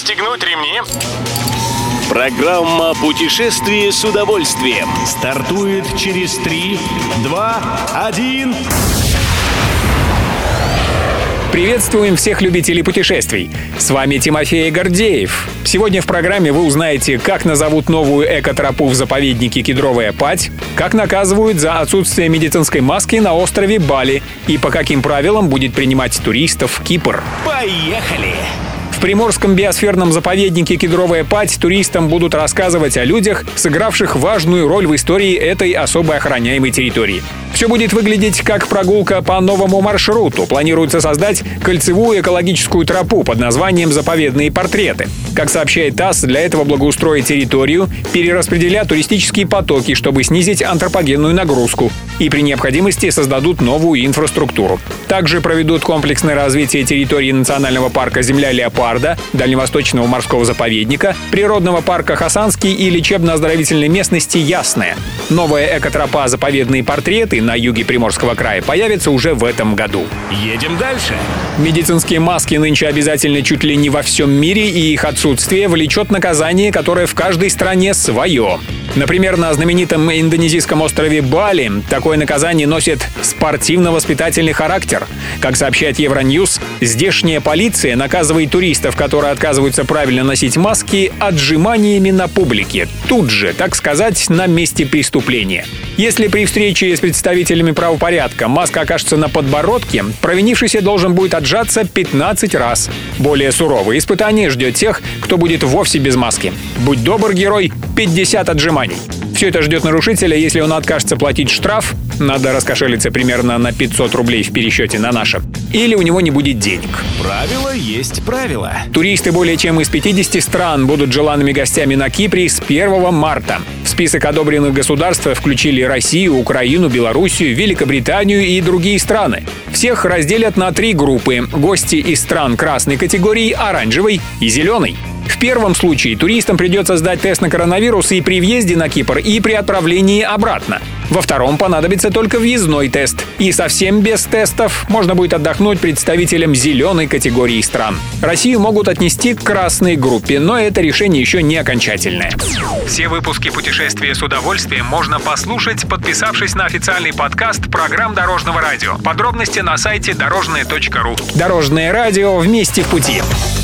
Пристегнуть ремни. Программа «Путешествие с удовольствием» стартует через 3, 2, 1... Приветствуем всех любителей путешествий. С вами Тимофей Гордеев. Сегодня в программе вы узнаете, как назовут новую экотропу в заповеднике Кедровая Пать, как наказывают за отсутствие медицинской маски на острове Бали и по каким правилам будет принимать туристов Кипр. Поехали! В Приморском биосферном заповеднике Кедровая Пать туристам будут рассказывать о людях, сыгравших важную роль в истории этой особо охраняемой территории. Все будет выглядеть как прогулка по новому маршруту. Планируется создать кольцевую экологическую тропу под названием «Заповедные портреты». Как сообщает ТАСС, для этого благоустроить территорию, перераспределя туристические потоки, чтобы снизить антропогенную нагрузку. И при необходимости создадут новую инфраструктуру. Также проведут комплексное развитие территории национального парка «Земля леопарда», Дальневосточного морского заповедника, природного парка Хасанский и лечебно-оздоровительной местности Ясная. Новая экотропа «Заповедные портреты» на юге Приморского края появится уже в этом году. Едем дальше. Медицинские маски нынче обязательны чуть ли не во всем мире, и их отсутствие влечет наказание, которое в каждой стране свое. Например, на знаменитом индонезийском острове Бали такое наказание носит спортивно-воспитательный характер. Как сообщает Евроньюз, здешняя полиция наказывает туристов, которые отказываются правильно носить маски, отжиманиями на публике. Тут же, так сказать, на месте преступления. Если при встрече с представителями правопорядка маска окажется на подбородке, провинившийся должен будет отжаться 15 раз. Более суровое испытание ждет тех, кто будет вовсе без маски. Будь добр, герой, 50 отжиманий. Все это ждет нарушителя, если он откажется платить штраф, надо раскошелиться примерно на 500 рублей в пересчете на наше, или у него не будет денег. Правило есть правило. Туристы более чем из 50 стран будут желанными гостями на Кипре с 1 марта. Список одобренных государств включили Россию, Украину, Белоруссию, Великобританию и другие страны. Всех разделят на три группы – гости из стран красной категории, оранжевой и зеленой. В первом случае туристам придется сдать тест на коронавирус и при въезде на Кипр, и при отправлении обратно. Во втором понадобится только въездной тест. И совсем без тестов можно будет отдохнуть представителям зеленой категории стран. Россию могут отнести к красной группе, но это решение еще не окончательное. Все выпуски путешествия с удовольствием можно послушать, подписавшись на официальный подкаст программ Дорожного радио. Подробности на сайте дорожное.ру. Дорожное радио вместе в пути.